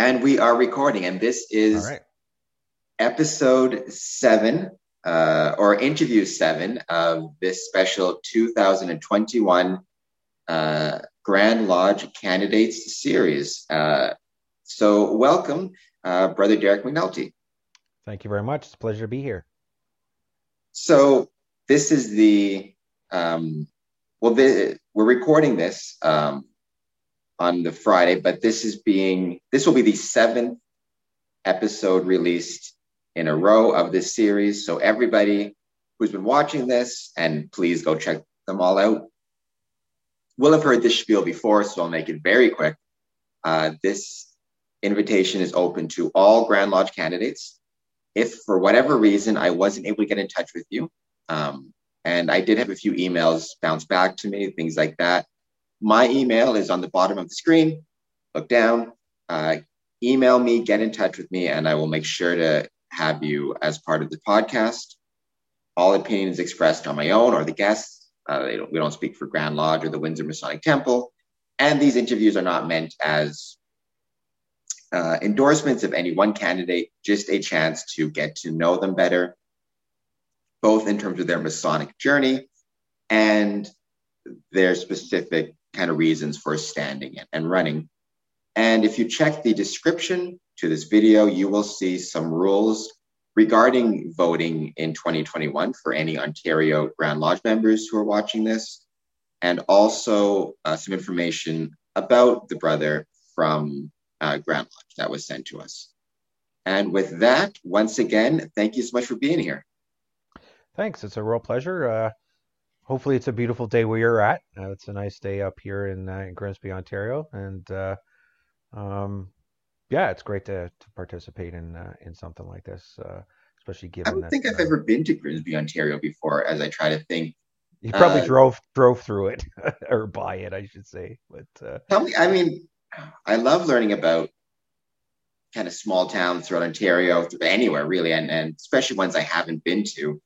And we are recording, and this is right. episode seven, uh, or interview seven of this special 2021 uh, Grand Lodge Candidates Series. Uh, so, welcome, uh, Brother Derek McNulty. Thank you very much. It's a pleasure to be here. So, this is the, um, well, the, we're recording this um, on the Friday, but this is being, this will be the seventh episode released in a row of this series. So everybody who's been watching this, and please go check them all out, will have heard this spiel before, so I'll make it very quick. Uh, this invitation is open to all Grand Lodge candidates. If for whatever reason I wasn't able to get in touch with you, um, and I did have a few emails bounce back to me, things like that. My email is on the bottom of the screen. Look down, uh, email me, get in touch with me, and I will make sure to have you as part of the podcast. All opinions expressed on my own or the guests. Uh, don't, we don't speak for Grand Lodge or the Windsor Masonic Temple. And these interviews are not meant as uh, endorsements of any one candidate, just a chance to get to know them better, both in terms of their Masonic journey and their specific kind of reasons for standing and running. And if you check the description to this video, you will see some rules regarding voting in 2021 for any Ontario Grand Lodge members who are watching this, and also uh, some information about the brother from uh, Grand Lodge that was sent to us. And with that, once again, thank you so much for being here. Thanks. It's a real pleasure. Uh, hopefully, it's a beautiful day where you're at. Uh, it's a nice day up here in, uh, in Grimsby, Ontario, and uh, um, yeah, it's great to, to participate in uh, in something like this, uh, especially given. I don't that, think I've ever been to Grimsby, Ontario before. As I try to think, you probably drove drove through it or by it, I should say. But tell me. I mean, I love learning about kind of small towns throughout Ontario, anywhere really, and, and especially ones I haven't been to.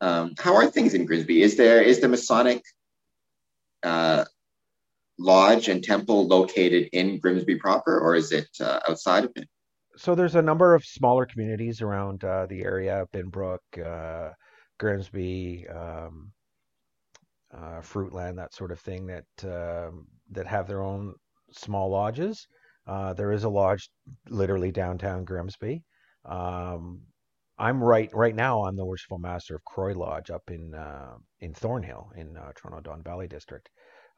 Um, how are things in Grimsby? Is there is the Masonic uh, lodge and temple located in Grimsby proper, or is it uh, outside of it? so there's a number of smaller communities around uh, the area, Binbrook, uh, Grimsby, um, uh, Fruitland, that sort of thing that um, that have their own small lodges. Uh, there is a lodge literally downtown Grimsby. Um, I'm right right now. I'm the worshipful master of Kroy Lodge up in uh, in Thornhill in uh, Toronto Don Valley District,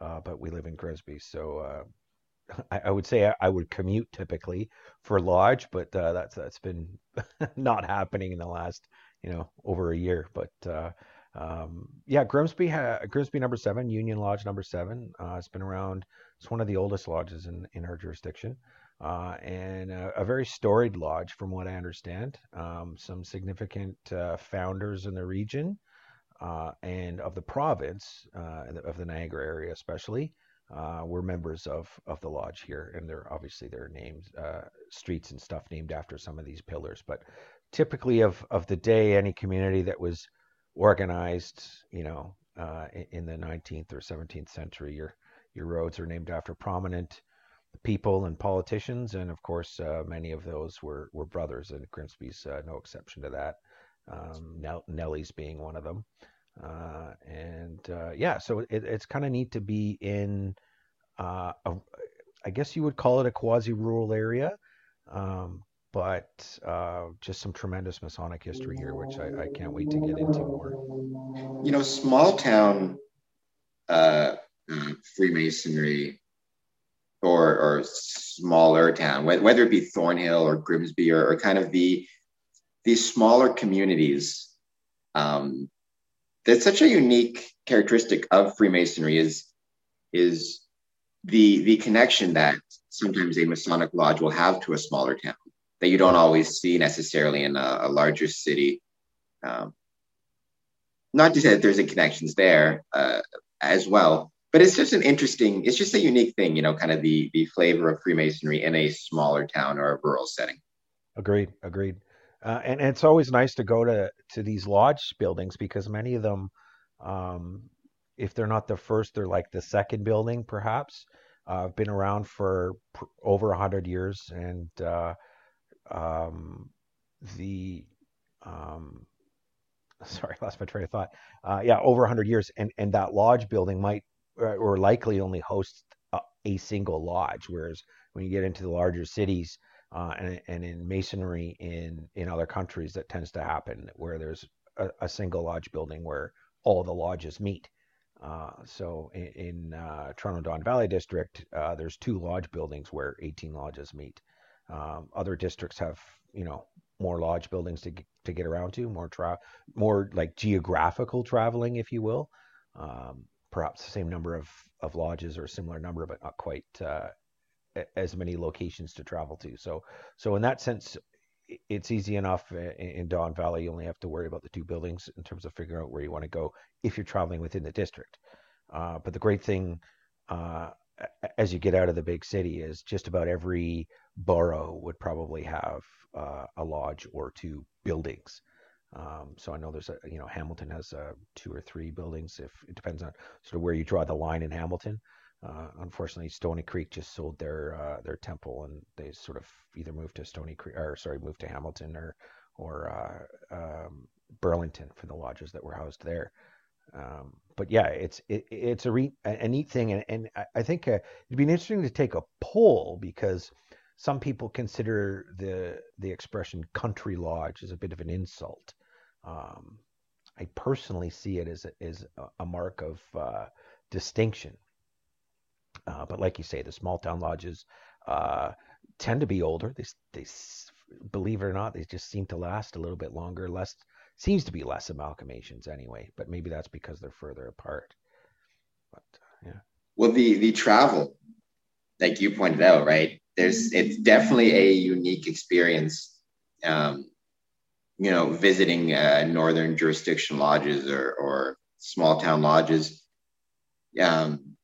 uh, but we live in Grimsby. So uh, I, I would say I, I would commute typically for lodge, but uh, that's that's been not happening in the last you know over a year. But uh, um, yeah, Grimsby ha- Grimsby number seven, Union Lodge number seven. It's been around. It's one of the oldest lodges in in our jurisdiction. Uh, and a, a very storied lodge, from what I understand. Um, some significant uh, founders in the region uh, and of the province, uh, of the Niagara area especially, uh, were members of, of the lodge here. And they're obviously their names, uh, streets and stuff named after some of these pillars. But typically, of, of the day, any community that was organized, you know, in, in the 19th or 17th century, your, your roads are named after prominent people and politicians, and of course, uh, many of those were were brothers, and Grimsby's uh, no exception to that. Um, Nell- Nelles being one of them, uh, and yeah, so it, it's kind of neat to be in, a, I guess you would call it a quasi-rural area, um, but just some tremendous Masonic history here, which I, I, can't wait to get into more. You know, small town Freemasonry or or smaller town, whether it be Thornhill or Grimsby or, or kind of the these smaller communities. Um, that's such a unique characteristic of Freemasonry is is the the connection that sometimes a Masonic lodge will have to a smaller town that you don't always see necessarily in a, a larger city. Um, not to say that there's a connections there uh, as well, but it's just an interesting it's just a unique thing you know kind of the the flavor of freemasonry in a smaller town or a rural setting agreed agreed uh, and, and, it's always nice to go to to these lodge buildings because many of them um, if they're not the first they're like the second building perhaps uh, I've been around for pr- over 100 years. And uh, um, the, um, sorry, I lost my train of thought. Uh, yeah, over 100 years. And, and that lodge building might or likely only host a, a single lodge, whereas when you get into the larger cities, uh, and, and in masonry in in other countries that tends to happen where there's a, a single lodge building where all the lodges meet. Uh, so in, in uh, Toronto Don Valley District, uh, there's two lodge buildings where 18 lodges meet. Um, other districts have, you know, more lodge buildings to get, to get around to, more tra- more like geographical traveling, if you will. Um, perhaps the same number of, of lodges or a similar number, but not quite uh, as many locations to travel to. So, so in that sense, it's easy enough in Don Valley. You only have to worry about the two buildings in terms of figuring out where you want to go if you're traveling within the district. Uh, but the great thing uh, as you get out of the big city is just about every borough would probably have uh, a lodge or two buildings. Um, so I know there's a, you know, Hamilton has uh, two or three buildings. If it depends on sort of where you draw the line in Hamilton. Uh, unfortunately, Stoney Creek just sold their uh, their temple, and they sort of either moved to Stoney Creek, or sorry, moved to Hamilton or or uh, um, Burlington for the lodges that were housed there. Um, but yeah, it's it, it's a, re, a neat thing, and, and I think uh, it'd be interesting to take a poll because some people consider the the expression country lodge as a bit of an insult. Um, I personally see it as a, as a mark of uh, distinction uh, but like you say, the small town lodges uh, tend to be older. They, they, believe it or not, they just seem to last a little bit longer. Less seems to be less amalgamations anyway, but maybe that's because they're further apart. But uh, yeah. Well, the the travel, like you pointed out, right? There's it's definitely a unique experience. Um, you know, visiting uh, northern jurisdiction lodges or or small town lodges. Um,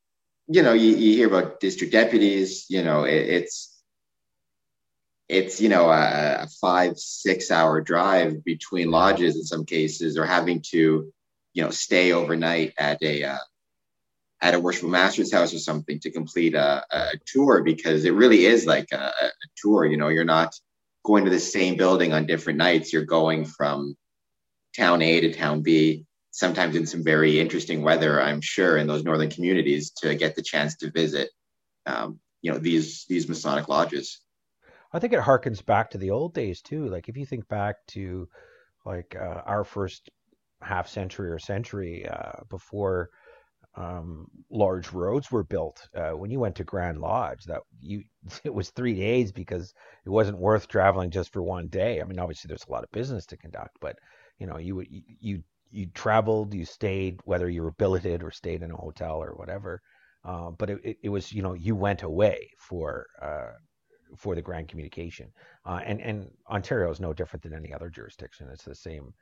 you know, you, you hear about district deputies, you know, it, it's, it's, you know, a, a five, six hour drive between lodges in some cases, or having to, you know, stay overnight at a, uh, at a worshipful master's house or something to complete a, a tour because it really is like a, a, tour. You know, you're not going to the same building on different nights. You're going from town A to town B sometimes in some very interesting weather, I'm sure, in those northern communities to get the chance to visit, um, you know, these these Masonic lodges. I think it harkens back to the old days too. Like if you think back to like uh, our first half century or century uh, before um, large roads were built. Uh, when you went to Grand Lodge, that you it was three days because it wasn't worth traveling just for one day. I mean, obviously there's a lot of business to conduct, but you know you you, you you traveled, you stayed, whether you were billeted or stayed in a hotel or whatever. Uh, but it, it, it, was, you know, you went away for uh, for the grand communication, uh, and and Ontario is no different than any other jurisdiction. It's the same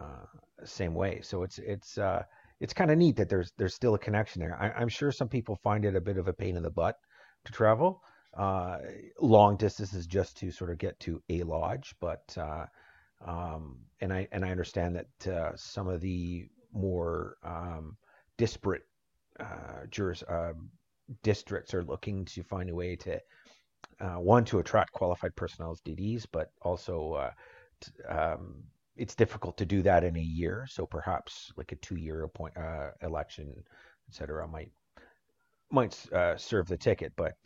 uh, same way. So it's it's uh, it's kind of neat that there's there's still a connection there. I, am sure some people find it a bit of a pain in the butt to travel uh, long distances just to sort of get to a lodge, but um, and I and I understand that uh, some of the more um, disparate uh, juris, uh, districts are looking to find a way to uh, one to attract qualified personnel as DDs, but also uh, t- um, it's difficult to do that in a year. So perhaps like a two-year appoint, uh, election, etc., might might serve the ticket. But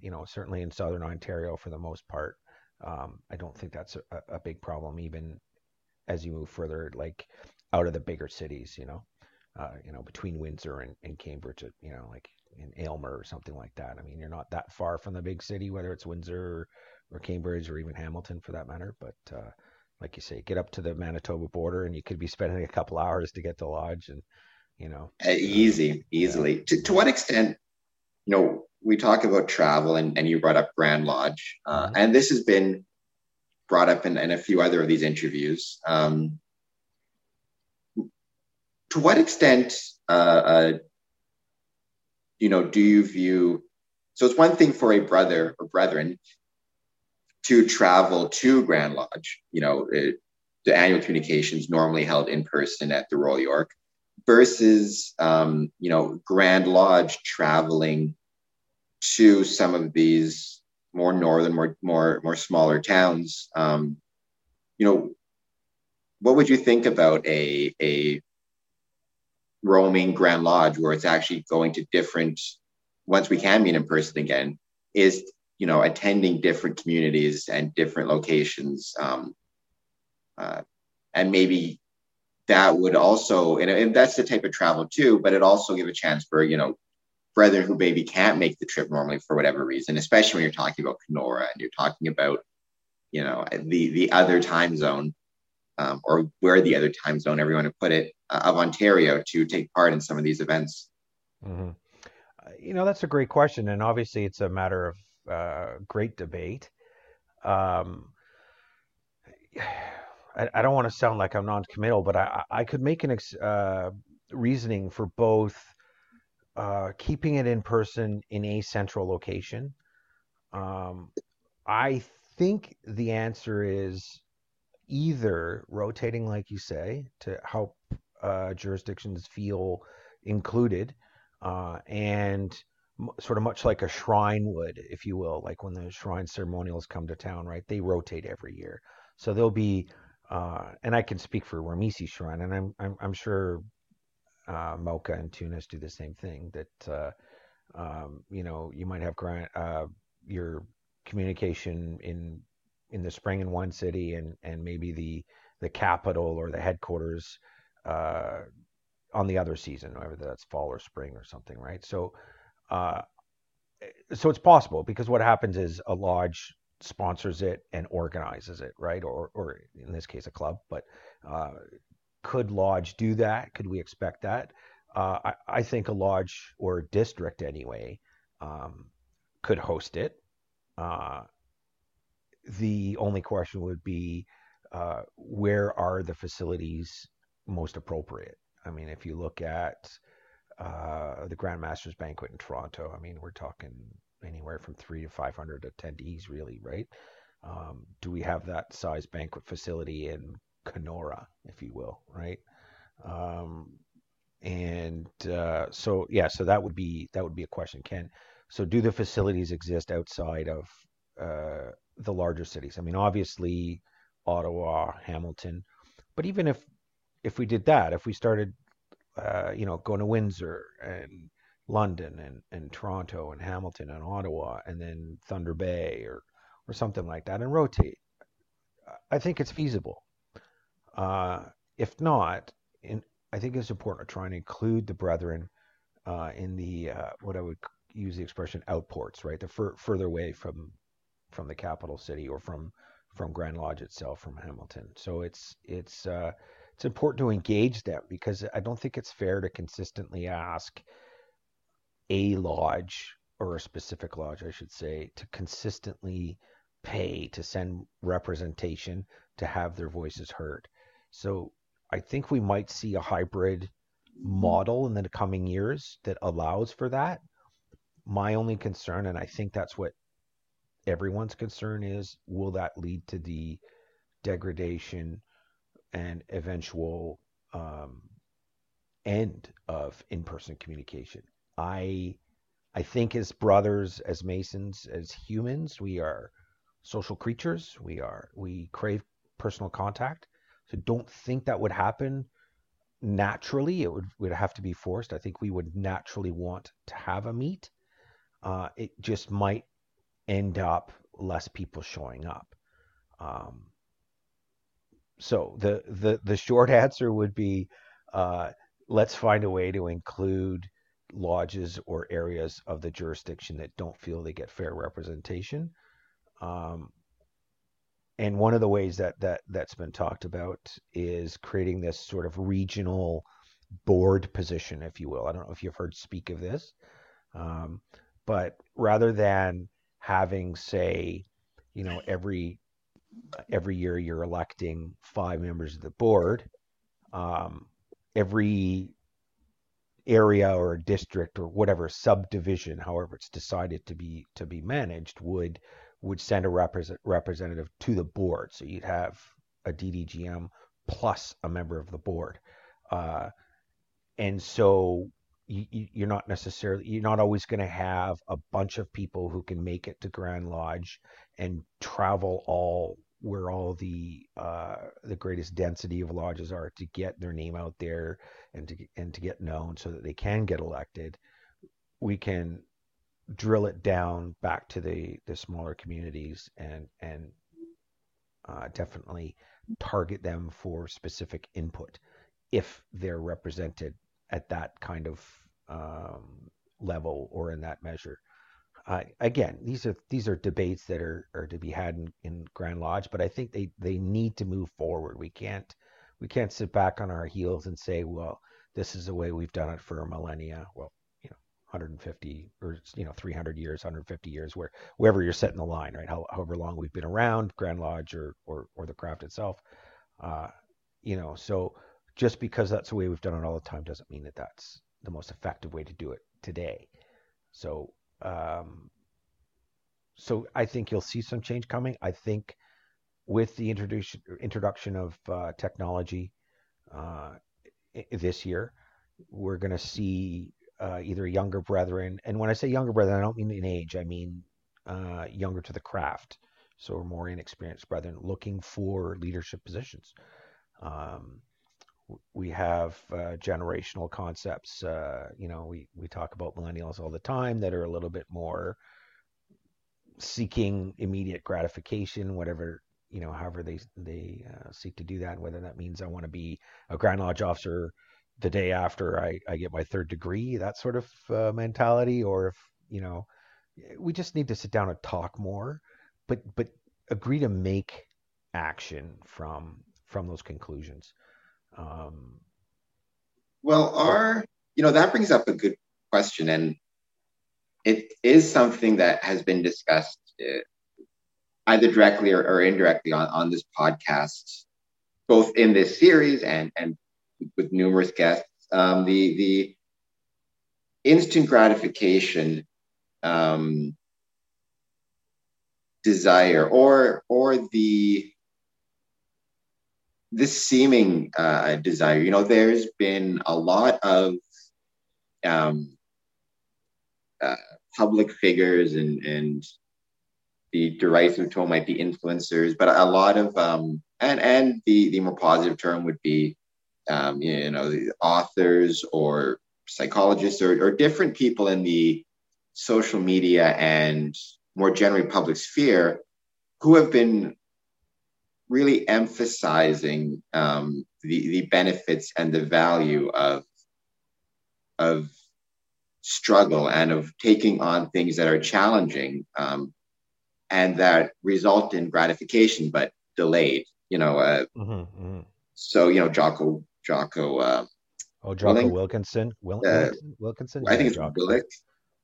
you know, certainly in Southern Ontario, for the most part, um, I don't think that's a, a, big problem, even as you move further, like out of the bigger cities, you know, uh, you know, between Windsor and, and Cambridge, you know, like in Aylmer or something like that. I mean, you're not that far from the big city, whether it's Windsor or, or Cambridge or even Hamilton for that matter. But uh, like you say, get up to the Manitoba border, and you could be spending a couple hours to get to lodge, and you know, uh, easy, easily. Yeah. To to what extent, you know, we talk about travel, and, and you brought up Grand Lodge, uh, mm-hmm. and this has been brought up in, in, a few other of these interviews. Um, to what extent, uh, uh, you know, do you view? So it's one thing for a brother or brethren to travel to Grand Lodge. You know, it, the annual communications normally held in person at the Royal York, versus um, you know Grand Lodge traveling to some of these more northern, more more more smaller towns. Um, you know, what would you think about a a roaming Grand Lodge where it's actually going to different once we can meet in person again is you know attending different communities and different locations um, uh, and maybe that would also and, and that's the type of travel too but it also give a chance for you know brethren who maybe can't make the trip normally for whatever reason especially when you're talking about kenora and you're talking about you know the the other time zone um, or where the other time zone everyone to put it uh, of ontario to take part in some of these events mm-hmm. Uh, you know that's a great question and obviously it's a matter of uh, great debate um, I, I don't want to sound like I'm non-committal, but I, I could make an ex, uh, reasoning for both uh, keeping it in person in a central location. Um, I think the answer is either rotating, like you say, to help uh, jurisdictions feel included, uh, and sort of much like a shrine would, if you will, like when the shrine ceremonials come to town, right? They rotate every year. So there'll be uh, and I can speak for Rameses Shrine, and I'm I'm, I'm sure uh, Mocha and Tunis do the same thing. That uh, um, you know you might have grant uh, your communication in in the spring in one city, and and maybe the the capital or the headquarters uh, on the other season, whether that's fall or spring or something, right? So. Uh, so it's possible because what happens is a lodge sponsors it and organizes it, right? Or, or in this case, a club. But uh, could Lodge do that? Could we expect that? Uh, I, I, think a lodge or district anyway um, could host it. Uh, the only question would be uh, where are the facilities most appropriate? I mean, if you look at uh, the Grandmasters Banquet in Toronto, I mean, we're talking anywhere from three to 500 attendees, really, right? Um, do we have that size banquet facility in Kenora, if you will, right? Um, and uh, so, yeah, so that would be that would be a question, Ken. So, do the facilities exist outside of uh, the larger cities? I mean, obviously, Ottawa, Hamilton, but even if if we did that, if we started, uh, you know, going to Windsor and London and, and Toronto and Hamilton and Ottawa and then Thunder Bay or or something like that and rotate. I think it's feasible. Uh, if not, in, I think it's important to try and include the brethren uh, in the uh, what I would use the expression outports, right? The fur, further away from from the capital city or from from Grand Lodge itself, from Hamilton. So it's it's uh, it's important to engage them because I don't think it's fair to consistently ask a lodge or a specific lodge, I should say, to consistently pay to send representation to have their voices heard. So I think we might see a hybrid model in the coming years that allows for that. My only concern, and I think that's what everyone's concern is, will that lead to the degradation and eventual um, end of in person communication? I I think as brothers, as Masons, as humans, we are social creatures. We are we crave personal contact. So don't think that would happen naturally. It would would have to be forced. I think we would naturally want to have a meet. Uh, it just might end up less people showing up. Um, so the the the short answer would be uh, let's find a way to include lodges or areas of the jurisdiction that don't feel they get fair representation. Um, and one of the ways that, that that's been talked about is creating this sort of regional board position, if you will. I don't know if you've heard speak of this, um, but rather than having, say, you know, every every year you're electing five members of the board. Um, every area or district or whatever subdivision, however it's decided to be to be managed, would would send a represent, representative to the board. So you'd have a DDGM plus a member of the board, uh, and so you, you're not necessarily you're not always going to have a bunch of people who can make it to Grand Lodge and travel all where all the uh, the greatest density of lodges are to get their name out there and to and to get known so that they can get elected. We can drill it down back to the the smaller communities and and uh, definitely target them for specific input if they're represented at that kind of um, level or in that measure. Uh, again, these are these are debates that are, are to be had in, in Grand Lodge, but I think they, they need to move forward. We can't we can't sit back on our heels and say, well, this is the way we've done it for millennia. Well, you know, 150 or you know 300 years, 150 years, where wherever you're setting the line, right? How, however long we've been around, Grand Lodge or or, or the craft itself, uh, you know. So just because that's the way we've done it all the time doesn't mean that that's the most effective way to do it today. So, um, so I think you'll see some change coming. I think with the introduction introduction of uh, technology uh, this year, we're going to see uh, either younger brethren, and when I say younger brethren, I don't mean in age. I mean uh, younger to the craft, so more inexperienced brethren looking for leadership positions. Um, we have uh, generational concepts. Uh, you know, we, we talk about millennials all the time that are a little bit more seeking immediate gratification, whatever you know, however they they uh, seek to do that. Whether that means I want to be a Grand Lodge officer the day after I, I get my third degree, that sort of uh, mentality, or if you know, we just need to sit down and talk more, but but agree to make action from from those conclusions. Um, well, our, you know, that brings up a good question. And it is something that has been discussed uh, either directly or, or indirectly on, on this podcast, both in this series and, and with numerous guests. Um, the, the instant gratification um, desire or, or the, this seeming uh, desire, you know, there's been a lot of um, uh, public figures and, and the derisive tone might be influencers, but a lot of um, and and the the more positive term would be um, you know the authors or psychologists or, or different people in the social media and more generally public sphere who have been really emphasizing um, the, the benefits and the value of, of struggle and of taking on things that are challenging um, and that result in gratification but delayed you know uh, mm-hmm, mm-hmm. so you know jocko jocko uh, oh jocko wilkinson Wil- uh, wilkinson i think it's jocko. Willick.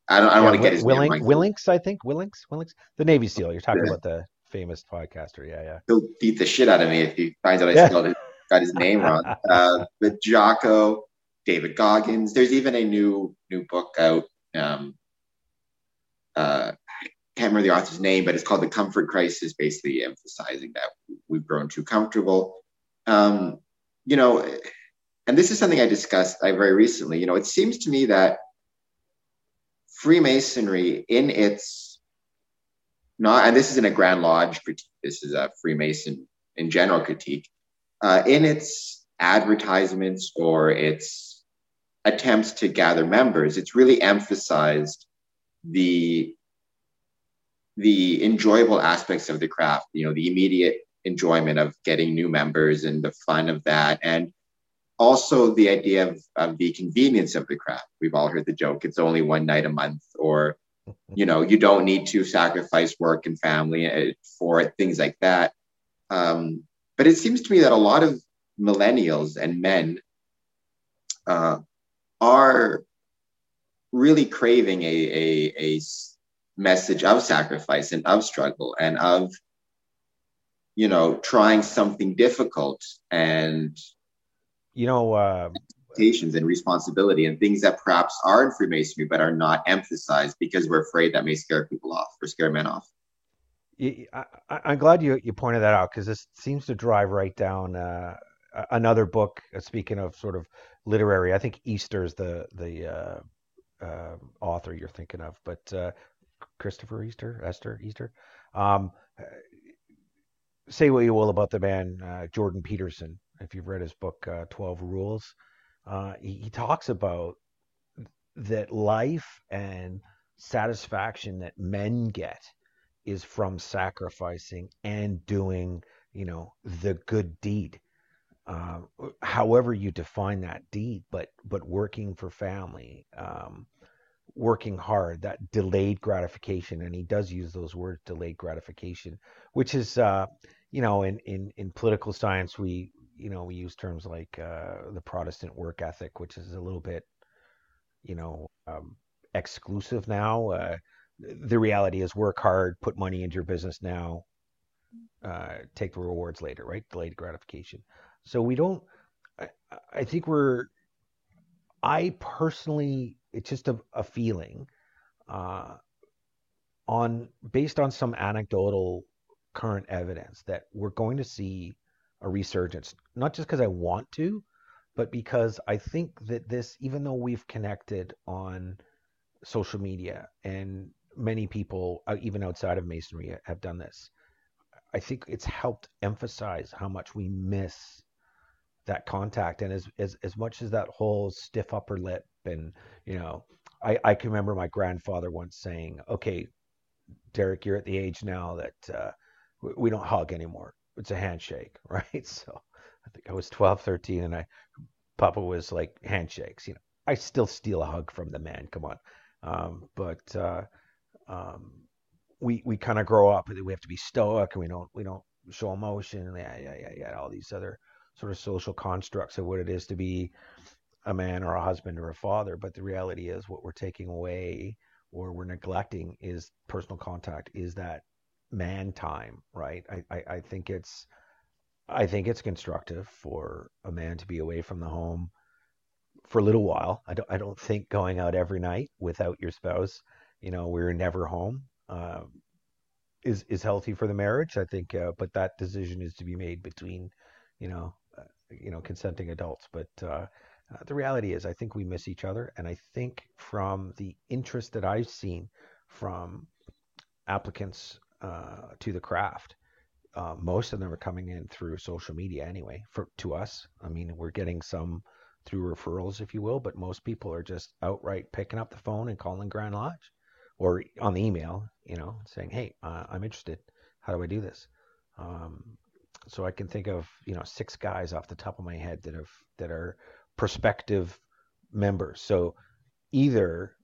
i don't, I don't yeah, want to get his Willink, name Willings, I think Willings, Willings, the Navy SEAL. You're talking yeah. about the famous podcaster. Yeah, yeah. He'll beat the shit out of me if he finds out I yeah. got his name wrong. Uh, with Jocko, David Goggins. There's even a new new book out. Um, uh, I can't remember the author's name, but it's called The Comfort Crisis, basically emphasizing that we've grown too comfortable. Um, you know, and this is something I discussed I very recently. You know, it seems to me that Freemasonry, in its and this isn't a Grand Lodge critique, this is a Freemason in general critique, uh, in its advertisements or its attempts to gather members, it's really emphasized the the enjoyable aspects of the craft, you know, the immediate enjoyment of getting new members and the fun of that. And also the idea of, of the convenience of the craft. We've all heard the joke, it's only one night a month, or you know you don't need to sacrifice work and family uh, for it things like that. Um, but it seems to me that a lot of millennials and men uh, are really craving a, a, a message of sacrifice and of struggle and of you know trying something difficult and you know uh, expectations and responsibility and things that perhaps are in Freemasonry but are not emphasized because we're afraid that may scare people off or scare men off. I, am glad you, you pointed that out because this seems to drive right down uh, another book. Uh, speaking of sort of literary, I think Easter is the the uh, uh, author you're thinking of, but uh, Christopher Easter, Esther Easter. Um, say what you will about the man uh, Jordan Peterson. If you've read his book uh, Twelve Rules, he, he talks about that life and satisfaction that men get is from sacrificing and doing, you know, the good deed. Uh, however you define that deed, but but working for family, um, working hard, that delayed gratification, and he does use those words, delayed gratification, which is, uh, you know, in, in in political science, we you know we use terms like uh, the Protestant work ethic, which is a little bit, you know, um, exclusive now. Uh, the reality is work hard, put money into your business now, uh, take the rewards later, right? Delayed gratification. So we don't. I, I think we're. I personally, it's just a, a feeling, uh, on based on some anecdotal current evidence that we're going to see a resurgence. Not just because I want to, but because I think that this, even though we've connected on social media and many people, uh, even outside of masonry, have done this. I think it's helped emphasize how much we miss that contact. And as as as much as that whole stiff upper lip, and you know, I I can remember my grandfather once saying, "Okay, Derek, you're at the age now that uh, we don't hug anymore. It's a handshake, right?" So I think I was 12, 13, and I Papa was like handshakes. You know, I still steal a hug from the man. Come on, um, but uh, um, we we kind of grow up we have to be stoic and we don't we don't show emotion yeah yeah yeah yeah all these other sort of social constructs of what it is to be a man or a husband or a father but the reality is what we're taking away or we're neglecting is personal contact is that man time right I, I, I think it's I think it's constructive for a man to be away from the home for a little while. I don't I don't think going out every night without your spouse you know, we're never home, uh, is is healthy for the marriage. I think, uh, but that decision is to be made between, you know, uh, you know, consenting adults. But uh, uh, the reality is, I think we miss each other, and I think from the interest that I've seen from applicants uh, to the craft. Uh, most of them are coming in through social media anyway for to us i mean we're getting some through referrals if you will but most people are just outright picking up the phone and calling grand lodge or on the email, you know, saying, "Hey, uh, I'm interested. How do I do this?" Um, so I can think of you know six guys off the top of my head that have that are prospective members. So either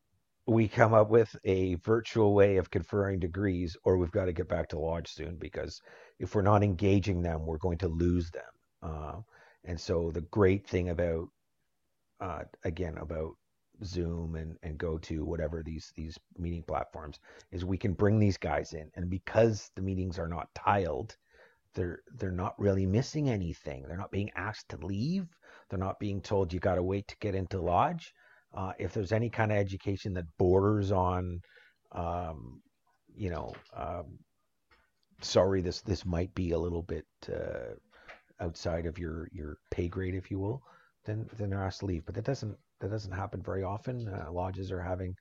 we come up with a virtual way of conferring degrees, or we've got to get back to lodge soon because if we're not engaging them, we're going to lose them. Uh, and so the great thing about uh, again about Zoom and, and go to whatever these these meeting platforms is we can bring these guys in and because the meetings are not tiled they're they're not really missing anything they're not being asked to leave they're not being told you got to wait to get into lodge uh, if there's any kind of education that borders on um, you know um, sorry this this might be a little bit uh, outside of your your pay grade if you will then then they're asked to leave but that doesn't that doesn't happen very often. Uh, lodges are having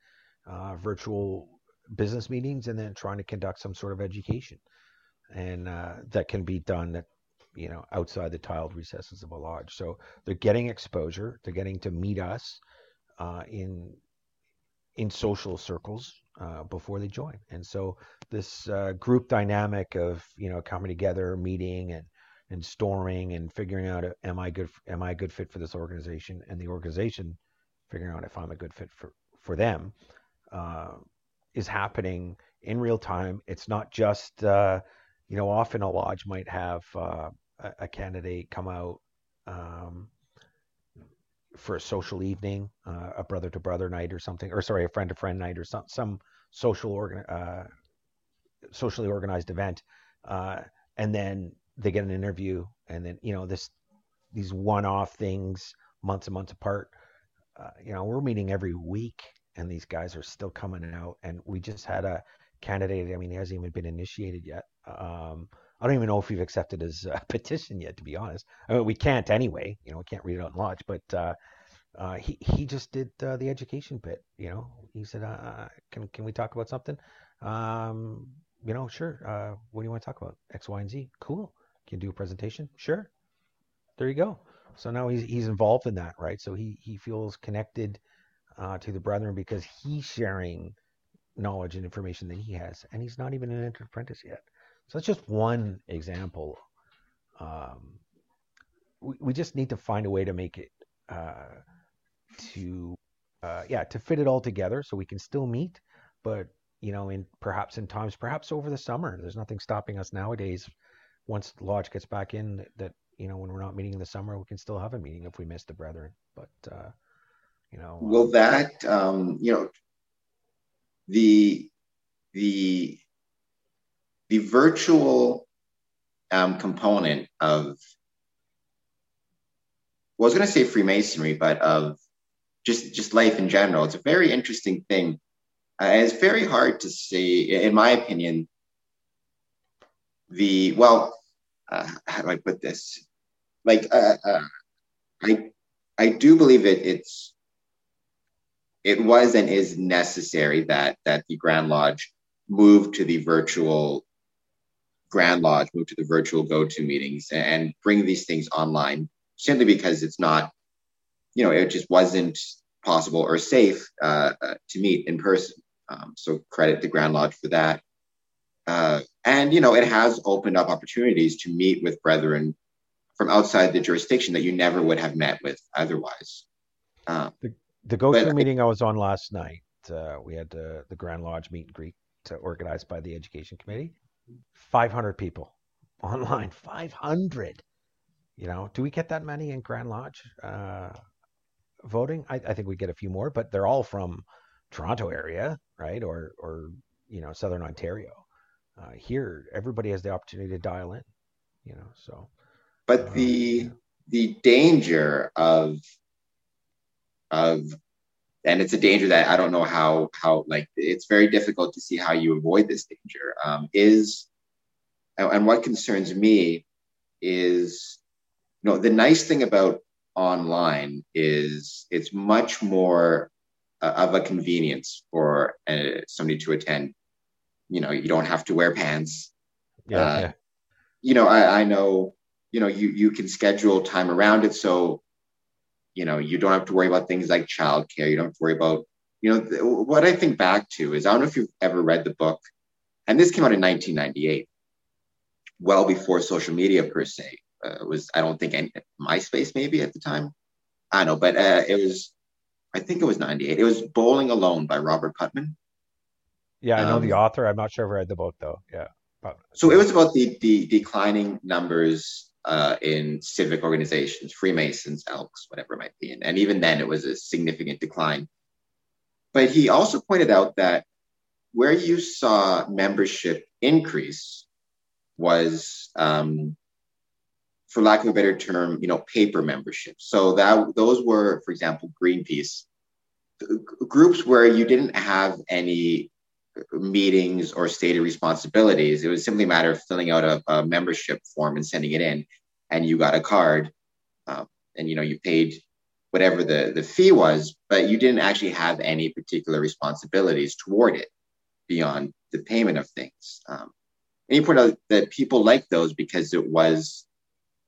uh, virtual business meetings and then trying to conduct some sort of education, and uh, that can be done at you know outside the tiled recesses of a lodge. So they're getting exposure. They're getting to meet us uh, in in social circles uh, before they join. And so this uh, group dynamic of you know coming together, meeting, and and storming and figuring out am I good am I a good fit for this organization and the organization figuring out if I'm a good fit for for them uh, is happening in real time. It's not just uh, you know often a lodge might have uh, a, a, candidate come out um, for a social evening, uh, a brother to brother night or something, or sorry, a friend to friend night or some some social organ uh, socially organized event, uh, and then they get an interview, and then you know this these one-off things months and months apart. Uh, you know, we're meeting every week, and these guys are still coming out. And we just had a candidate. I mean, he hasn't even been initiated yet. Um, I don't even know if we've accepted his uh, petition yet, to be honest. I mean, we can't anyway. You know, we can't read it out in lodge. But uh, uh, he he just did uh, the education bit. You know, he said, uh, "Can can we talk about something?" Um, you know, sure. Uh, what do you want to talk about? X, Y, and Z. Cool. Can you do a presentation? Sure. There you go. So now he's he's involved in that, right? So he he feels connected uh, to the brethren because he's sharing knowledge and information that he has, and he's not even an entered apprentice yet. So that's just one example. Um, we, we just need to find a way to make it uh, to uh, yeah to fit it all together so we can still meet, but you know in perhaps in times perhaps over the summer. There's nothing stopping us nowadays. Once lodge gets back in, that, that you know when we're not meeting in the summer, we can still have a meeting if we miss the brethren. But uh, you know, will that um, you know the the the virtual um, component of well, I was going to say Freemasonry, but of just just life in general. It's a very interesting thing. Uh, it's very hard to see, in my opinion. The well, uh, how do I put this? Like, uh, uh I I do believe it. It's it was and is necessary that that the Grand Lodge move to the virtual Grand Lodge, move to the virtual go-to meetings, and bring these things online simply because it's not, you know, it just wasn't possible or safe uh, uh, to meet in person. Um, so credit the Grand Lodge for that. Uh, and you know, it has opened up opportunities to meet with brethren from outside the jurisdiction that you never would have met with otherwise. Uh, the, the go-to meeting I, I was on last night, uh, we had uh, the Grand Lodge meet and greet organized by the Education Committee. 500 people online. 500. You know, do we get that many in Grand Lodge uh, voting? I, I, think we get a few more, but they're all from Toronto area, right? Or, or you know, Southern Ontario. Uh, here, everybody has the opportunity to dial in. You know, so. But the uh, the danger of of and it's a danger that I don't know how how like it's very difficult to see how you avoid this danger. Um, is and what concerns me is you know the nice thing about online is it's much more uh, of a convenience for uh, somebody to attend. You know, you don't have to wear pants. Yeah. Uh, yeah. You know, I, I know. You know, you you can schedule time around it. So you know you don't have to worry about things like childcare. You don't have to worry about you know th- what i think back to is i don't know if you've ever read the book and this came out in 1998 well before social media per se uh, was i don't think any, myspace maybe at the time? I don't know but uh, it was i think it was 98 it was bowling alone by robert putnam yeah i know um, the author. I'm not sure if i read the book though. Yeah but, so it was about the, the declining numbers uh, in civic organizations, Freemasons, Elks, whatever it might be. And, and even then, it was a significant decline. But he also pointed out that where you saw membership increase was, um, for lack of a better term, you know, paper membership. So that those were, for example, Greenpeace groups where you didn't have any meetings or stated responsibilities. It was simply a matter of filling out a, a membership form and sending it in, and you got a card, uh, and you know you paid whatever the the fee was, but you didn't actually have any particular responsibilities toward it beyond the payment of things. Um, and you point out that people liked those because it was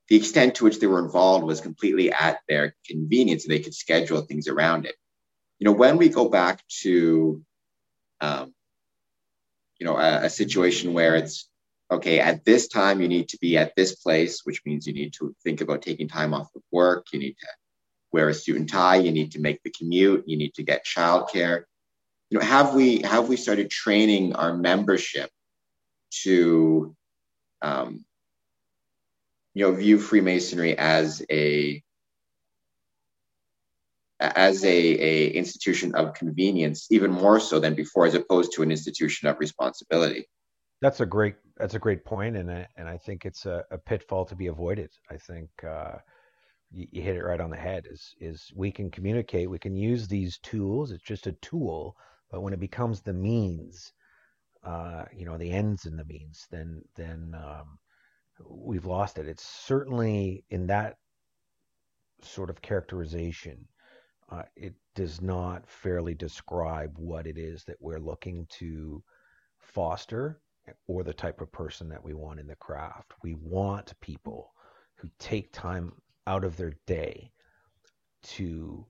the extent to which they were involved was completely at their convenience, and they could schedule things around it. You know, when we go back to um, you know a, a situation where it's okay at this time you need to be at this place which means you need to think about taking time off of work you need to wear a suit and tie you need to make the commute you need to get childcare. You know have we have we started training our membership to um, you know view freemasonry as a as a, a institution of convenience even more so than before as opposed to an institution of responsibility that's a great that's a great point and I, and I think it's a, a pitfall to be avoided I think uh, you, you, hit it right on the head is is we can communicate we can use these tools it's just a tool but when it becomes the means uh, you know the ends and the means then then um, we've lost it. It's certainly in that sort of characterization. Uh, it does not fairly describe what it is that we're looking to foster or the type of person that we want in the craft. We want people who take time out of their day to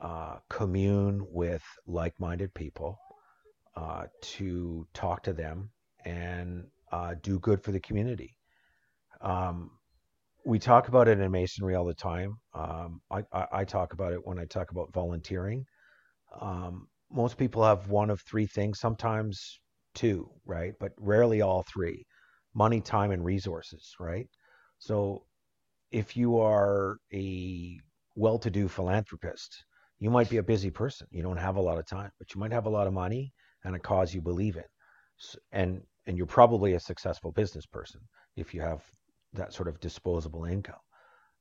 uh, commune with like minded people, uh, to talk to them, and uh, do good for the community. Um, we talk about it in masonry all the time. Um, I, I, I, talk about it when I talk about volunteering. Um, most people have one of three things, sometimes two, right? But rarely all three money, time, and resources, right? So if you are a well to do philanthropist, you might be a busy person. You don't have a lot of time, but you might have a lot of money and a cause you believe in. And and you're probably a successful business person if you have that sort of disposable income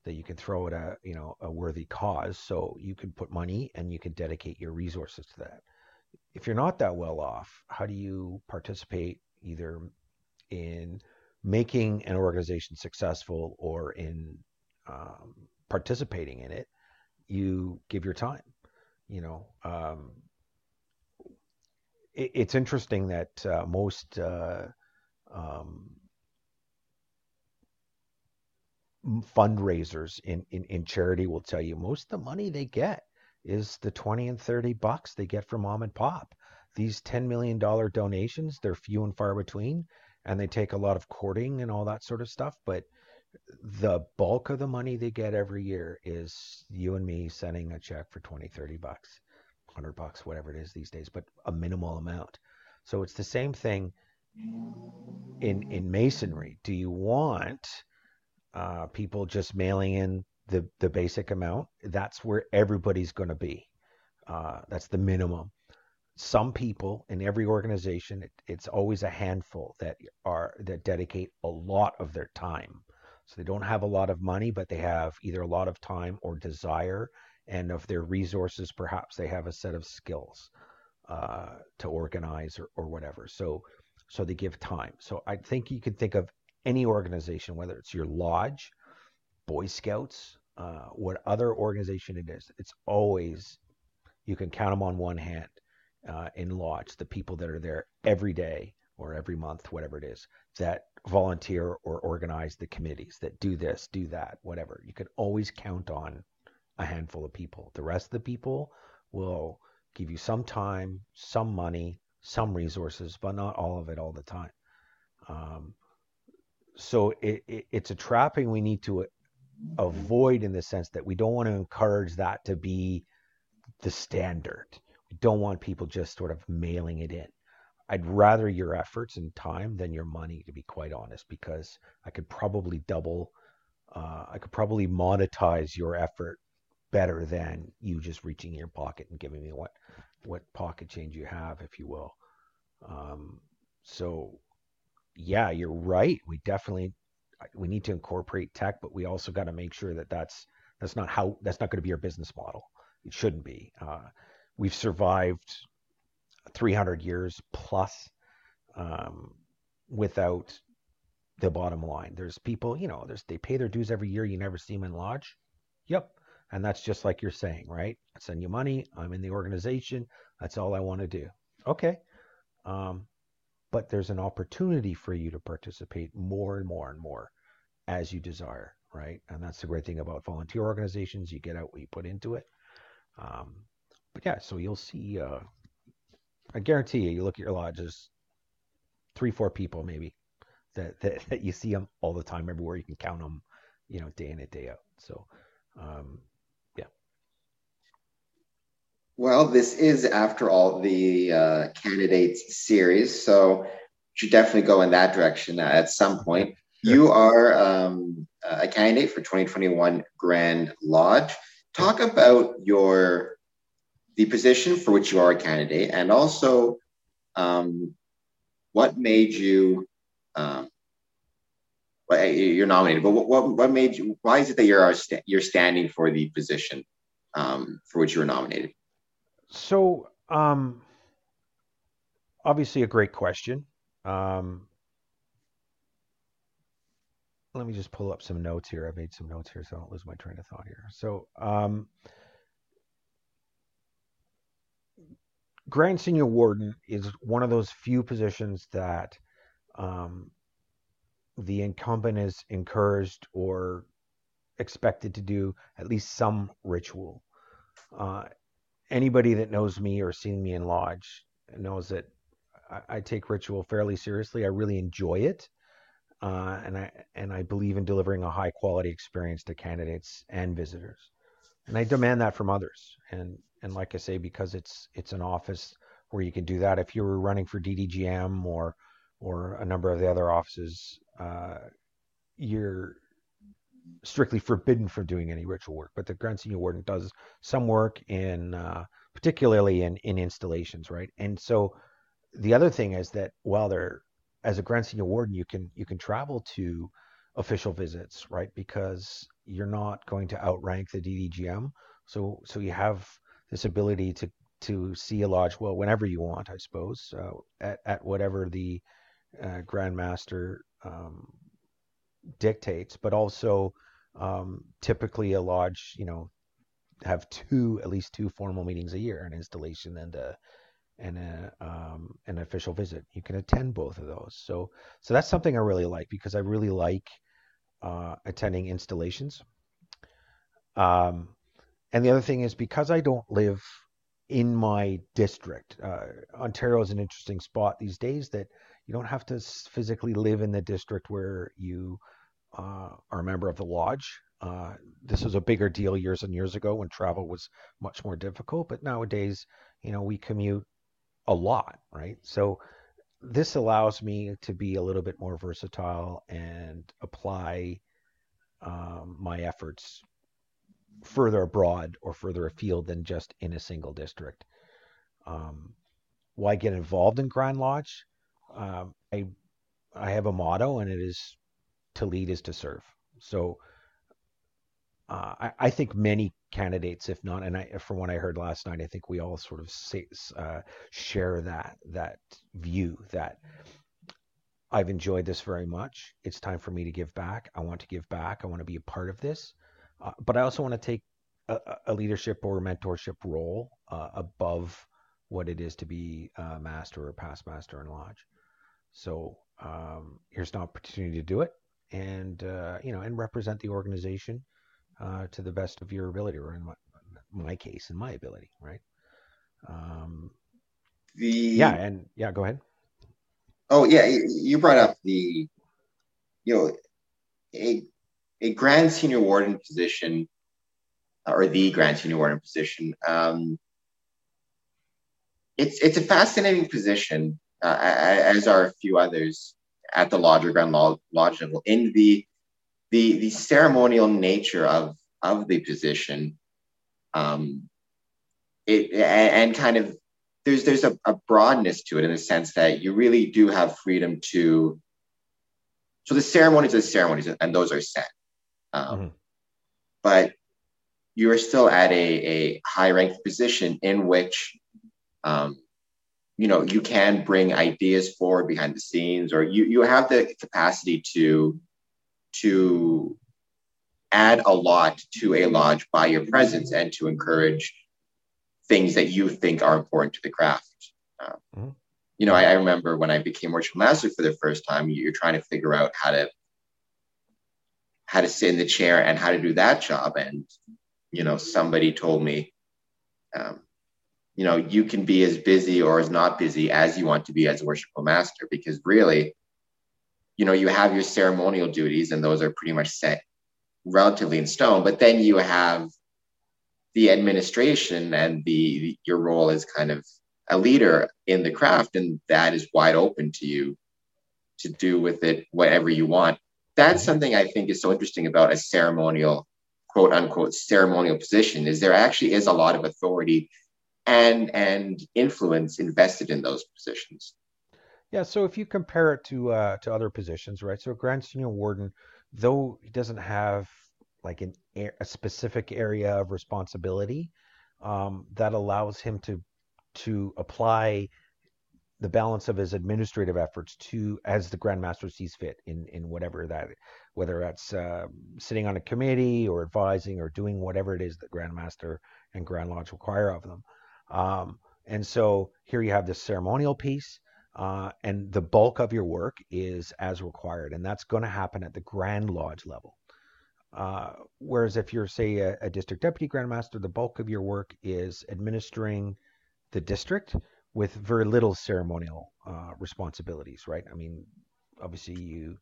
that you can throw at a you know a worthy cause. So you can put money and you can dedicate your resources to that. If you're not that well off how do you participate either in making an organization successful or in um, participating in it? You give your time you know um, it, it's interesting that uh, most uh, um, fundraisers in, in, in charity will tell you most of the money they get is the 20 and 30 bucks they get from mom and pop. These $10 million donations, they're few and far between, and they take a lot of courting and all that sort of stuff. But the bulk of the money they get every year is you and me sending a check for 20, 30 bucks, 100 bucks, whatever it is these days, but a minimal amount. So it's the same thing in in masonry. Do you want uh, people just mailing in the the basic amount, that's where everybody's going to be. Uh, that's the minimum. Some people in every organization, it, it's always a handful that are that dedicate a lot of their time. So they don't have a lot of money, but they have either a lot of time or desire, and of their resources, perhaps they have a set of skills uh, to organize or, or whatever. So so they give time. So I think you can think of any organization, whether it's your lodge, Boy Scouts, uh, what other organization it is, it's always you can count them on one hand uh, in lodge. The people that are there every day or every month, whatever it is, that volunteer or organize the committees that do this, do that, whatever. You can always count on a handful of people. The rest of the people will give you some time, some money, some resources, but not all of it all the time. Um, so it, it, it's a trapping we need to avoid in the sense that we don't want to encourage that to be the standard. We don't want people just sort of mailing it in. I'd rather your efforts and time than your money, to be quite honest, because I could probably double, uh, I could probably monetize your effort better than you just reaching in your pocket and giving me what what pocket change you have, if you will. Um, so yeah, you're right. We definitely we need to incorporate tech, but we also got to make sure that that's that's not how that's not going to be our business model. It shouldn't be. Uh, we've survived 300 years plus um, without the bottom line. There's people, you know, there's they pay their dues every year. You never see them in lodge. Yep, and that's just like you're saying, right? I send you money. I'm in the organization. That's all I want to do. Okay. Um, but there's an opportunity for you to participate more and more and more as you desire, right? And that's the great thing about volunteer organizations. You get out what you put into it. Um, but yeah, so you'll see, uh, I guarantee you, you look at your lodges, three, four people maybe that, that, that you see them all the time everywhere. You can count them, you know, day in and day out. So, um. Well, this is, after all, the uh, candidates series, so should definitely go in that direction at some point. You are um, a candidate for 2021 Grand Lodge. Talk about your the position for which you are a candidate, and also um, what made you um, well, you're nominated, but what, what, what made you? Why is it that you're you're standing for the position um, for which you were nominated? So, um, obviously, a great question. Um, let me just pull up some notes here. I made some notes here so I don't lose my train of thought here. So, um, Grand Senior Warden is one of those few positions that um, the incumbent is encouraged or expected to do at least some ritual. Uh, anybody that knows me or seen me in lodge knows that I, I take ritual fairly seriously. I really enjoy it, uh, and I and I believe in delivering a high quality experience to candidates and visitors, and I demand that from others. And and like I say, because it's it's an office where you can do that. If you were running for DDGM or or a number of the other offices, uh, you're strictly forbidden from doing any ritual work. But the Grand Senior Warden does some work in, uh, particularly in in installations, right? And so the other thing is that while they're as a Grand Senior Warden, you can you can travel to official visits, right? Because you're not going to outrank the DDGM, so so you have this ability to to see a lodge well whenever you want, I suppose, uh, at at whatever the uh, Grand Master um, dictates, but also um, typically a lodge, you know, have two at least two formal meetings a year, an installation and a and a, um, an official visit. You can attend both of those. So so that's something I really like because I really like uh, attending installations. Um, and the other thing is because I don't live in my district, uh, Ontario is an interesting spot these days that you don't have to physically live in the district where you uh, are a member of the lodge. Uh, this was a bigger deal years and years ago when travel was much more difficult, but nowadays, you know, we commute a lot, right? So this allows me to be a little bit more versatile and apply um, my efforts further abroad or further afield than just in a single district. Um, why get involved in Grand Lodge? Um, I I have a motto, and it is to lead is to serve. So uh, I, I, think many candidates, if not, and I, from what I heard last night, I think we all sort of say, uh, share that that view that I've enjoyed this very much. It's time for me to give back. I want to give back. I want to be a part of this, uh, but I also want to take a, a leadership or mentorship role uh, above what it is to be a master or past master in lodge. So um, here's an opportunity to do it, and uh, you know, and represent the organization uh, to the best of your ability, or in my, my case, in my ability, right? Um, the yeah, and yeah, go ahead. Oh yeah, you brought up the, you know, a a grand senior warden position, or the grand senior warden position. Um, it's it's a fascinating position uh, as are a few others at the Lodge or Grand Lodge level, in the the the ceremonial nature of of the position, um, it and, kind of there's there's a, a broadness to it in the sense that you really do have freedom to. So the ceremonies are ceremonies, and those are set, um, mm-hmm. but you are still at a, a high ranked position in which um, you know you can bring ideas forward behind the scenes or you you have the capacity to to add a lot to a lodge by your presence and to encourage things that you think are important to the craft uh, mm-hmm. you know I, I, remember when i became worship master for the first time you're trying to figure out how to how to sit in the chair and how to do that job and you know somebody told me um, you know you can be as busy or as not busy as you want to be as a worshipful master because really you know you have your ceremonial duties and those are pretty much set relatively in stone but then you have the administration and the your role as kind of a leader in the craft and that is wide open to you to do with it whatever you want. That's something i think is so interesting about a ceremonial quote unquote ceremonial position is there actually is a lot of authority and and influence invested in those positions. Yeah, so if you compare it to uh, to other positions, right? So Grand Senior Warden, though he doesn't have like an a specific area of responsibility, um, that allows him to to apply the balance of his administrative efforts to as the Grand Master sees fit in in whatever that whether that's uh, sitting on a committee or advising or doing whatever it is that Grand Master and Grand Lodge require of them. Um, and so here you have this ceremonial piece, uh, and the bulk of your work is as required, and that's going to happen at the Grand Lodge level. Uh, whereas if you're, say, a, a, district deputy Grand Master, the bulk of your work is administering the district with very little ceremonial uh, responsibilities, right? I mean, obviously you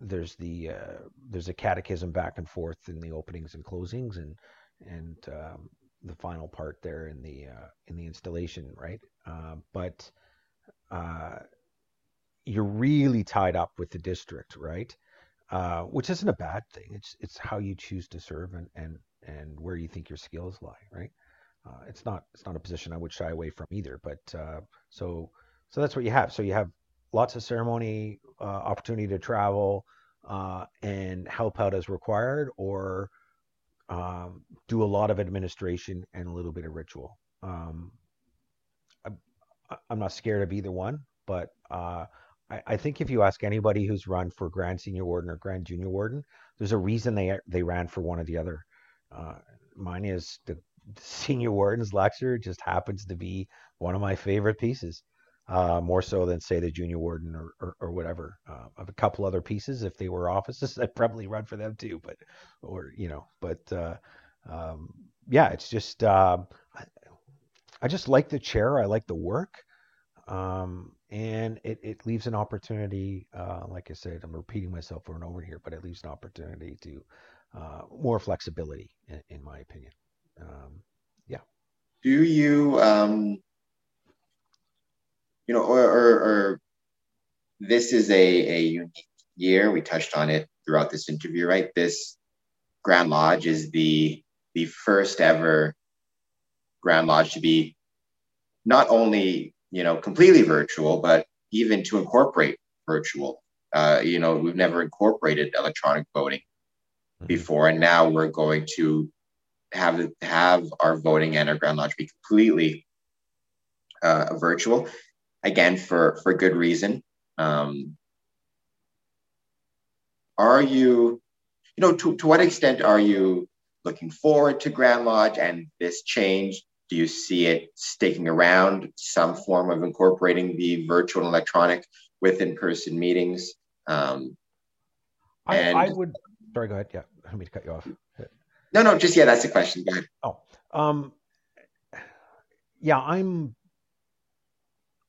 there's the uh, there's a catechism back and forth in the openings and closings, and and um, the final part there in the uh, in the installation, right? Uh, but uh, you're really tied up with the district, right? Uh, which isn't a bad thing. It's it's how you choose to serve and and and where you think your skills lie, right? Uh, it's not it's not a position I would shy away from either. But uh, so so that's what you have. So you have lots of ceremony, opportunity to travel, and help out as required, or um, do a lot of administration and a little bit of ritual. Um, I, am not scared of either one, but uh, I, I, think if you ask anybody who's run for Grand Senior Warden or Grand Junior Warden, there's a reason they they ran for one or the other. Uh, mine is the, the Senior Warden's lecture just happens to be one of my favorite pieces uh, more so than say the junior warden or, or, or whatever. Uh, have a couple other pieces. If they were offices, I'd probably run for them too. But or you know, but uh, um, yeah, it's just um, I, I, just like the chair. I like the work, um, and it, it leaves an opportunity. Uh, like I said, I'm repeating myself over and over here, but it leaves an opportunity to uh, more flexibility, in, in my opinion. Um, yeah. Do you? You know, or, or, or this is a, a unique year. We touched on it throughout this interview, right? This Grand Lodge is the the first ever Grand Lodge to be not only you know completely virtual, but even to incorporate virtual. Uh, you know, we've never incorporated electronic voting mm-hmm. before, and now we're going to have have our voting and our Grand Lodge be completely uh, virtual again for for good reason. Um, are you, you know, to, to what extent are you looking forward to Grand Lodge and this change? Do you see it sticking around, some form of incorporating the virtual and electronic with in-person meetings? Um, and I, I, would. Sorry, go ahead. Yeah, let me cut you off. No, no, just yeah, that's the question. Go ahead. Oh, um, yeah, I'm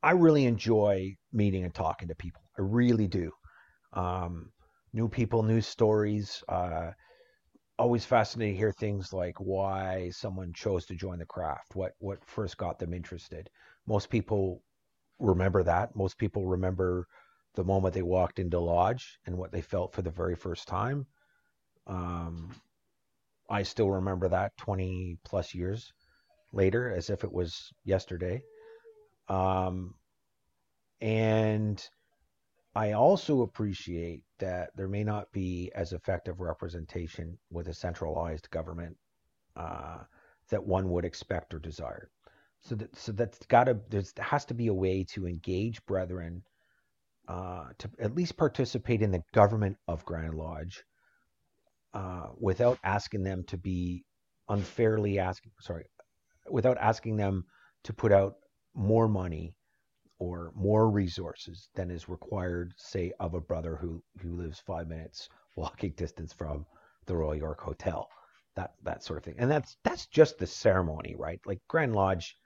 I really enjoy meeting and talking to people. I really do. Um, new people, new stories. Uh, always fascinating to hear things like why someone chose to join the craft, what what first got them interested. Most people remember that. Most people remember the moment they walked into lodge and what they felt for the very first time. Um, I still remember that 20 plus years later as if it was yesterday. Um, and I also appreciate that there may not be as effective representation with a centralized government uh, that one would expect or desire. So that so that's got to there has to be a way to engage brethren uh, to at least participate in the government of Grand Lodge uh, without asking them to be unfairly asking sorry without asking them to put out more money or more resources than is required, say, of a brother who, who lives five minutes walking distance from the Royal York Hotel. That that sort of thing. And that's that's just the ceremony, right? Like Grand Lodge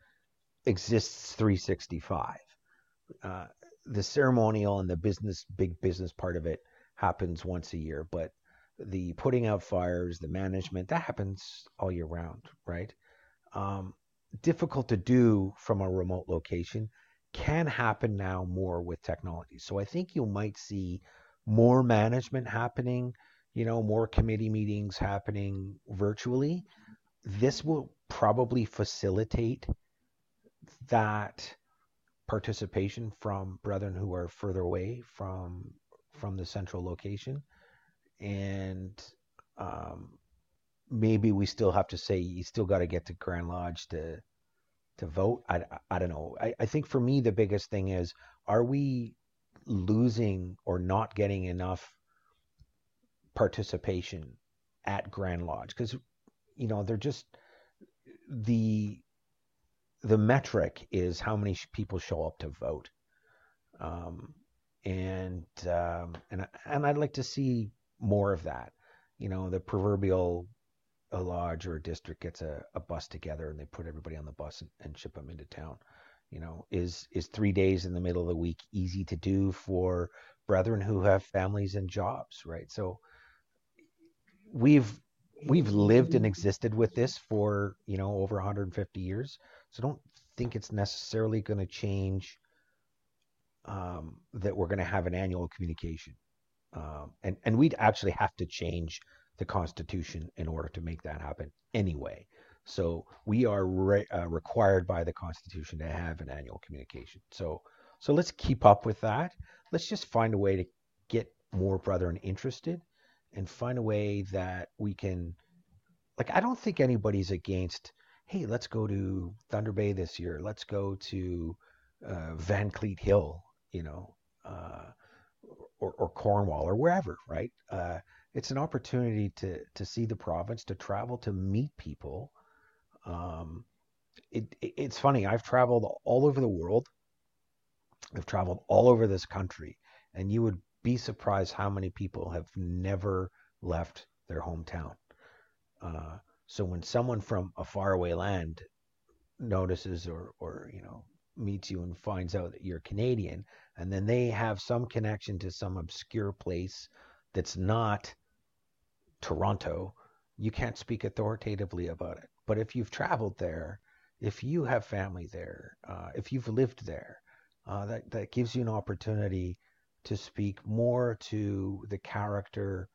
exists 365. Uh, the ceremonial and the business, big business part of it happens once a year, but the putting out fires, the management, that happens all year round, right? Um, difficult to do from a remote location can happen now more with technology. So I think you might see more management happening, you know, more committee meetings happening virtually. This will probably facilitate that participation from brethren who are further away from from the central location and um, maybe we still have to say you still got to get to grand lodge to to vote. I, I don't know. I, I think for me the biggest thing is are we losing or not getting enough participation at Grand Lodge because you know they're just the the metric is how many people show up to vote, um, and um, and and I'd like to see more of that. You know, the proverbial a lodge or a district gets a, a bus together and they put everybody on the bus and, and ship them into town. You know, is is three days in the middle of the week easy to do for brethren who have families and jobs, right? So we've we've lived and existed with this for you know over 150 years so don't think it's necessarily going to change um, that we're going to have an annual communication um, and and we'd actually have to change the constitution in order to make that happen anyway. So we are re- uh, required by the constitution to have an annual communication. So so let's keep up with that. Let's just find a way to get more brethren interested and find a way that we can like I don't think anybody's against hey let's go to Thunder Bay this year. Let's go to uh, Vankleek Hill you know uh, or, or, Cornwall or wherever right? Uh, it's an opportunity to to see the province to travel to meet people um, it, it, it's funny I've traveled all over the world I've traveled all over this country and you would be surprised how many people have never left their hometown. Uh, so when someone from a faraway land notices or, or you know meets you and finds out that you're Canadian, and then they have some connection to some obscure place that's not Toronto, you can't speak authoritatively about it. But if you've traveled there, if you have family there, uh, if you've lived there, uh, that that gives you an opportunity to speak more to the character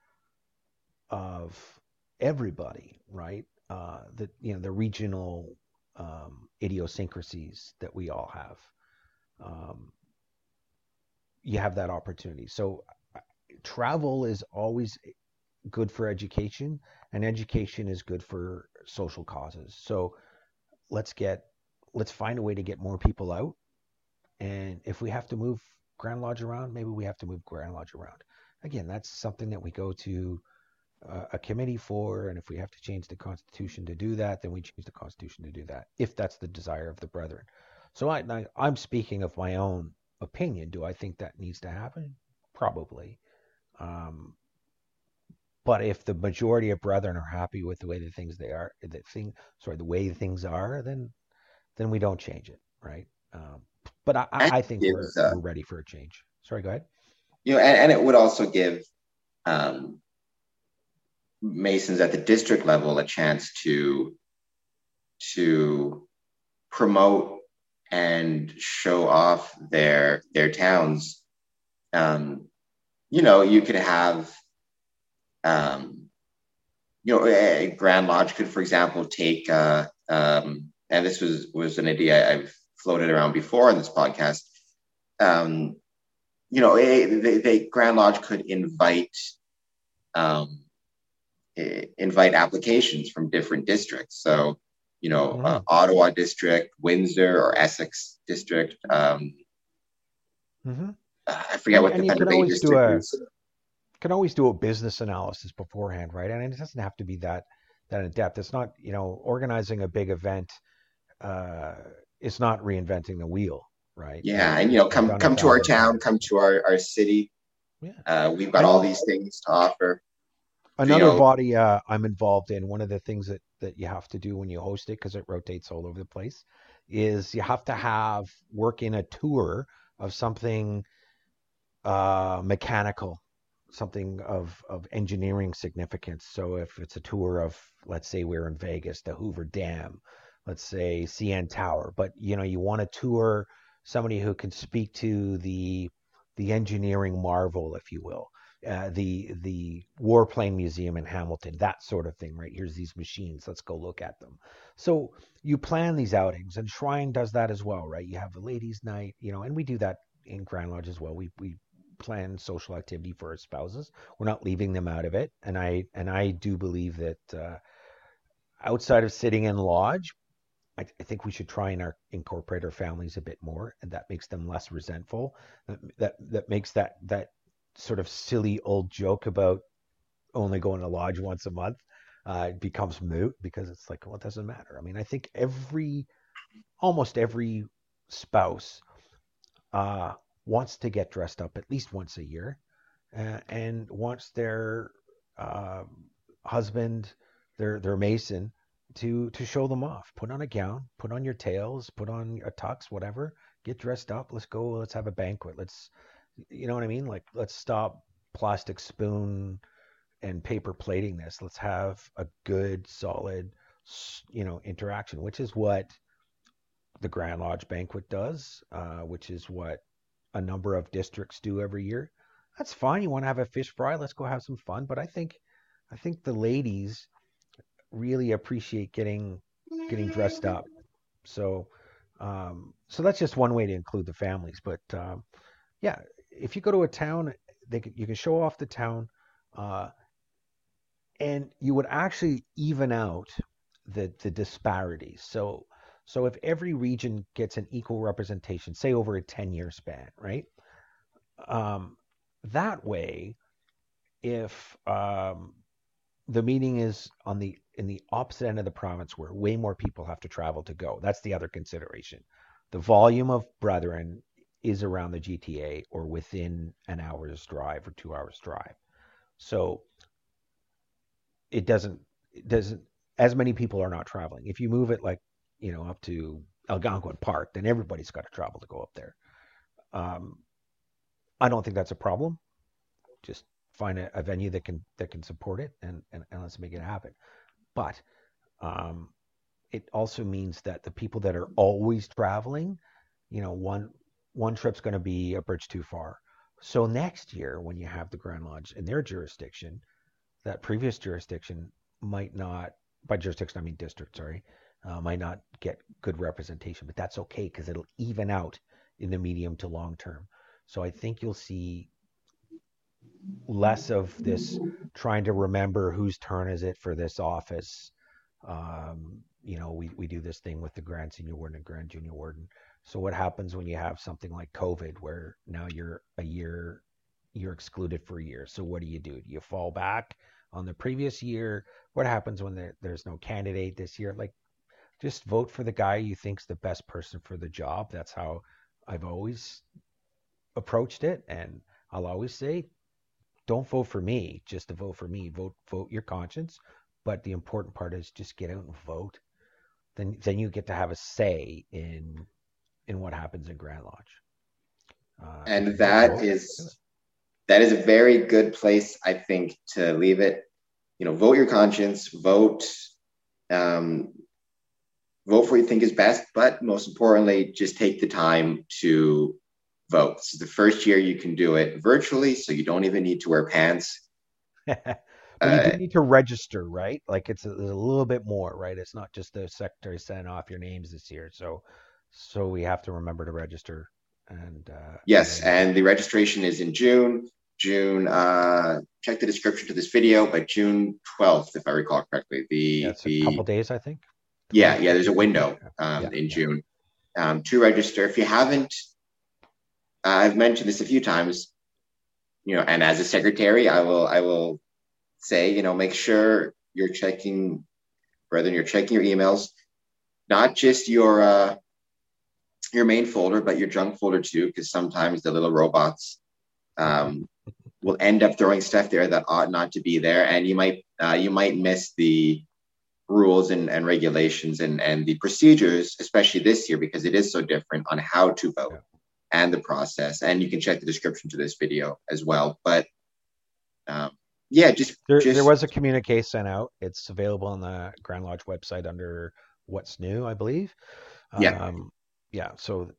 of everybody, right? Uh, the you know the regional um, idiosyncrasies that we all have. Um, you have that opportunity. So travel is always good for education, and education is good for social causes. So let's get let's find a way to get more people out. And if we have to move Grand Lodge around, maybe we have to move Grand Lodge around. Again, that's something that we go to uh, a committee for, and if we have to change the Constitution to do that, then we change the Constitution to do that, if that's the desire of the brethren. So I, I, am speaking of my own opinion. Do I think that needs to happen? Probably. Um, but if the majority of brethren are happy with the way the things they are, the thing, sorry, the way things are, then then we don't change it, right? Um, but I, I think we're, uh, we're, ready for a change. Sorry, go ahead. You know, and, and it would also give um, Masons at the district level a chance to to promote and show off their their towns. Um, you know, you could have, um, you know, a Grand Lodge could, for example, take, uh, um, and this was was an idea I've floated around before on this podcast. Um, you know, they, they, Grand Lodge could invite um, invite applications from different districts. So, you know, uh, Ottawa district, Windsor or Essex district. Um, mm-hmm. I forget what and the Thunder district a, is. Can always do a business analysis beforehand, right? And it doesn't have to be that that in depth. It's not, you know, organizing a big event. Uh, it's not reinventing the wheel, right? Yeah, and you know, come come to our town, come to our our city. Yeah. Uh, we've got all these things to offer. Another you know, body uh, I'm involved in. One of the things that that you have to do when you host it, because it rotates all over the place, is you have to have work in a tour of something uh, mechanical, something of of engineering significance. So if it's a tour of, let's say we're in Vegas, the Hoover Dam, let's say CN Tower, but you know you want to tour somebody who can speak to the the engineering marvel, if you will, uh, the the warplane museum in Hamilton, that sort of thing, right? Here's these machines, let's go look at them. So you plan these outings, and Shrine does that as well, right? You have a ladies' night, you know, and we do that in Grand Lodge as well. We we plan social activity for our spouses. We're not leaving them out of it, and I and I do believe that uh, outside of sitting in lodge, I, I, think we should try and our, incorporate our families a bit more, and that makes them less resentful. That, that that makes that that sort of silly old joke about only going to lodge once a month uh, becomes moot because it's like, well, it doesn't matter. I mean, I think every, almost every spouse uh, wants to get dressed up at least once a year uh, and wants their uh, husband, their their mason, to to show them off. Put on a gown, put on your tails, put on a tux, whatever. Get dressed up. Let's go. Let's have a banquet. Let's, you know what I mean? Like, let's stop plastic spoon and paper plating this. Let's have a good, solid, you know, interaction, which is what the Grand Lodge banquet does, uh, which is what a number of districts do every year. That's fine. You want to have a fish fry? Let's go have some fun. But I think, I think the ladies really appreciate getting getting dressed up. So, um, so that's just one way to include the families. But um, yeah, if you go to a town, they can, you can show off the town, uh, and you would actually even out the the disparities. So, so if every region gets an equal representation, say over a ten year span, right? Um, that way, if um, the meeting is on the in the opposite end of the province where way more people have to travel to go. That's the other consideration. The volume of brethren is around the GTA or within an hour's drive or two hours drive. So it doesn't it doesn't as many people are not traveling. If you move it like, you know, up to Algonquin Park, then everybody's got to travel to go up there. Um, I don't think that's a problem. Just find a, a, venue that can that can support it and, and, and let's make it happen. But um, it also means that the people that are always traveling, you know, one one trip's going to be a bridge too far. So next year, when you have the Grand Lodge in their jurisdiction, that previous jurisdiction might not, by jurisdiction I mean district, sorry, uh, might not get good representation, but that's okay because it'll even out in the medium to long term. So I think you'll see less of this trying to remember whose turn is it for this office. Um, you know, we, we do this thing with the Grand Senior Warden and Grand Junior Warden. So what happens when you have something like COVID where now you're a year, you're excluded for a year. So what do you do? Do you fall back on the previous year? What happens when there, there's no candidate this year? Like just vote for the guy you think's the best person for the job. That's how I've always approached it. And I'll always say don't vote for me just to vote for me. Vote vote your conscience. But the important part is just get out and vote. Then then you get to have a say in in what happens in Grand Lodge. Uh, and that is that is a very good place, I think, to leave it. You know, vote your conscience, vote, um, vote for what you think is best, but most importantly, just take the time to vote. This is the first year you can do it virtually, so you don't even need to wear pants. but uh, you need to register, right? Like it's a, a, little bit more, right? It's not just the secretary sending off your names this year. So, so we have to remember to register. And uh, yes, and, and the registration is in June. June. Uh, check the description to this video, but June 12th, if I recall correctly. The yeah, the, a couple days, I think. Yeah, yeah. There's a window um, yeah, in. June um, to register. If you haven't I've mentioned this a few times, you know, and as a secretary, I will I will say, you know, make sure you're checking, rather you're checking your emails, not just your uh, your main folder, but your junk folder too, because sometimes the little robots um, will end up throwing stuff there that ought not to be there, and you might uh, you might miss the rules and, and regulations and, and the procedures, especially this year because it is so different on how to vote and the process. And you can check the description to this video as well. But um, yeah, just there, just there was a communique sent out. It's available on the Grand Lodge website under What's New, I believe. Yeah. Um, yeah. So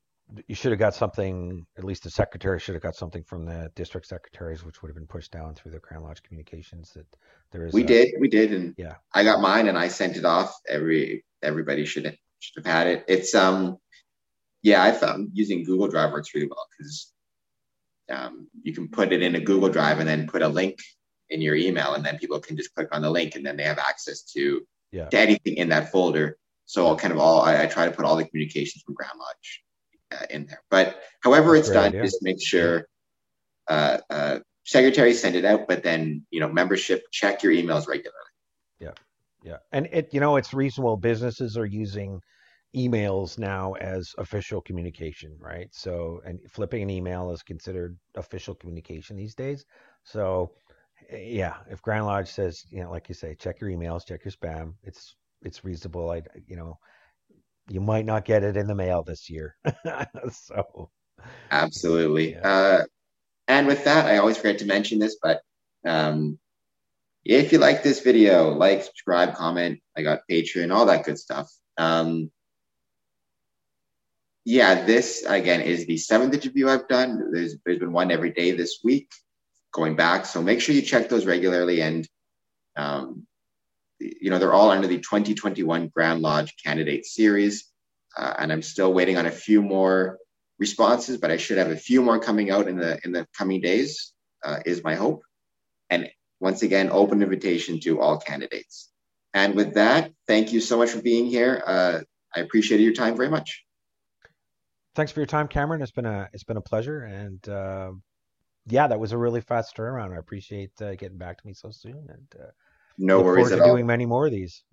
you should have got something, at least the secretary should have got something from the district secretaries, which would have been pushed down through the Grand Lodge communications that there is. We a, did, we did. And yeah, I got mine and I sent it off. Every, everybody should have, should have had it. It's, um, yeah, I found using Google Drive works really well because um, you can put it in a Google Drive and then put a link in your email, and then people can just click on the link, and then they have access to yeah. to anything in that folder. So I'll kind of all I, I, try to put all the communications from Grand Lodge uh, in there. But however That's it's done, idea. just make sure uh, uh, secretary send it out, but then you know membership check your emails regularly. Yeah, yeah, and it you know it's reasonable. Businesses are using emails now as official communication, right? So, and flipping an email is considered official communication these days. So, eh, yeah, if Grand Lodge says, you know, like you say, check your emails, check your spam, it's it's reasonable. I, you know, you might not get it in the mail this year. so, absolutely. Yeah. Uh, and with that, I always forget to mention this, but um, if you like this video, like, subscribe, comment. I got Patreon, all that good stuff. Um, yeah, this again is the seventh interview I've done. There's there's been one every day this week, going back. So make sure you check those regularly. And um, you know they're all under the 2021 Grand Lodge Candidate Series, uh, and I'm still waiting on a few more responses, but I should have a few more coming out in the in the coming days. Uh, is my hope. And once again, open invitation to all candidates. And with that, thank you so much for being here. Uh, I appreciated your time very much thanks for your time, Cameron. It's been a it's been a pleasure, and uh, yeah, that was a really fast turnaround. I appreciate uh, getting back to me so soon, and no worries at all. Doing many more of these.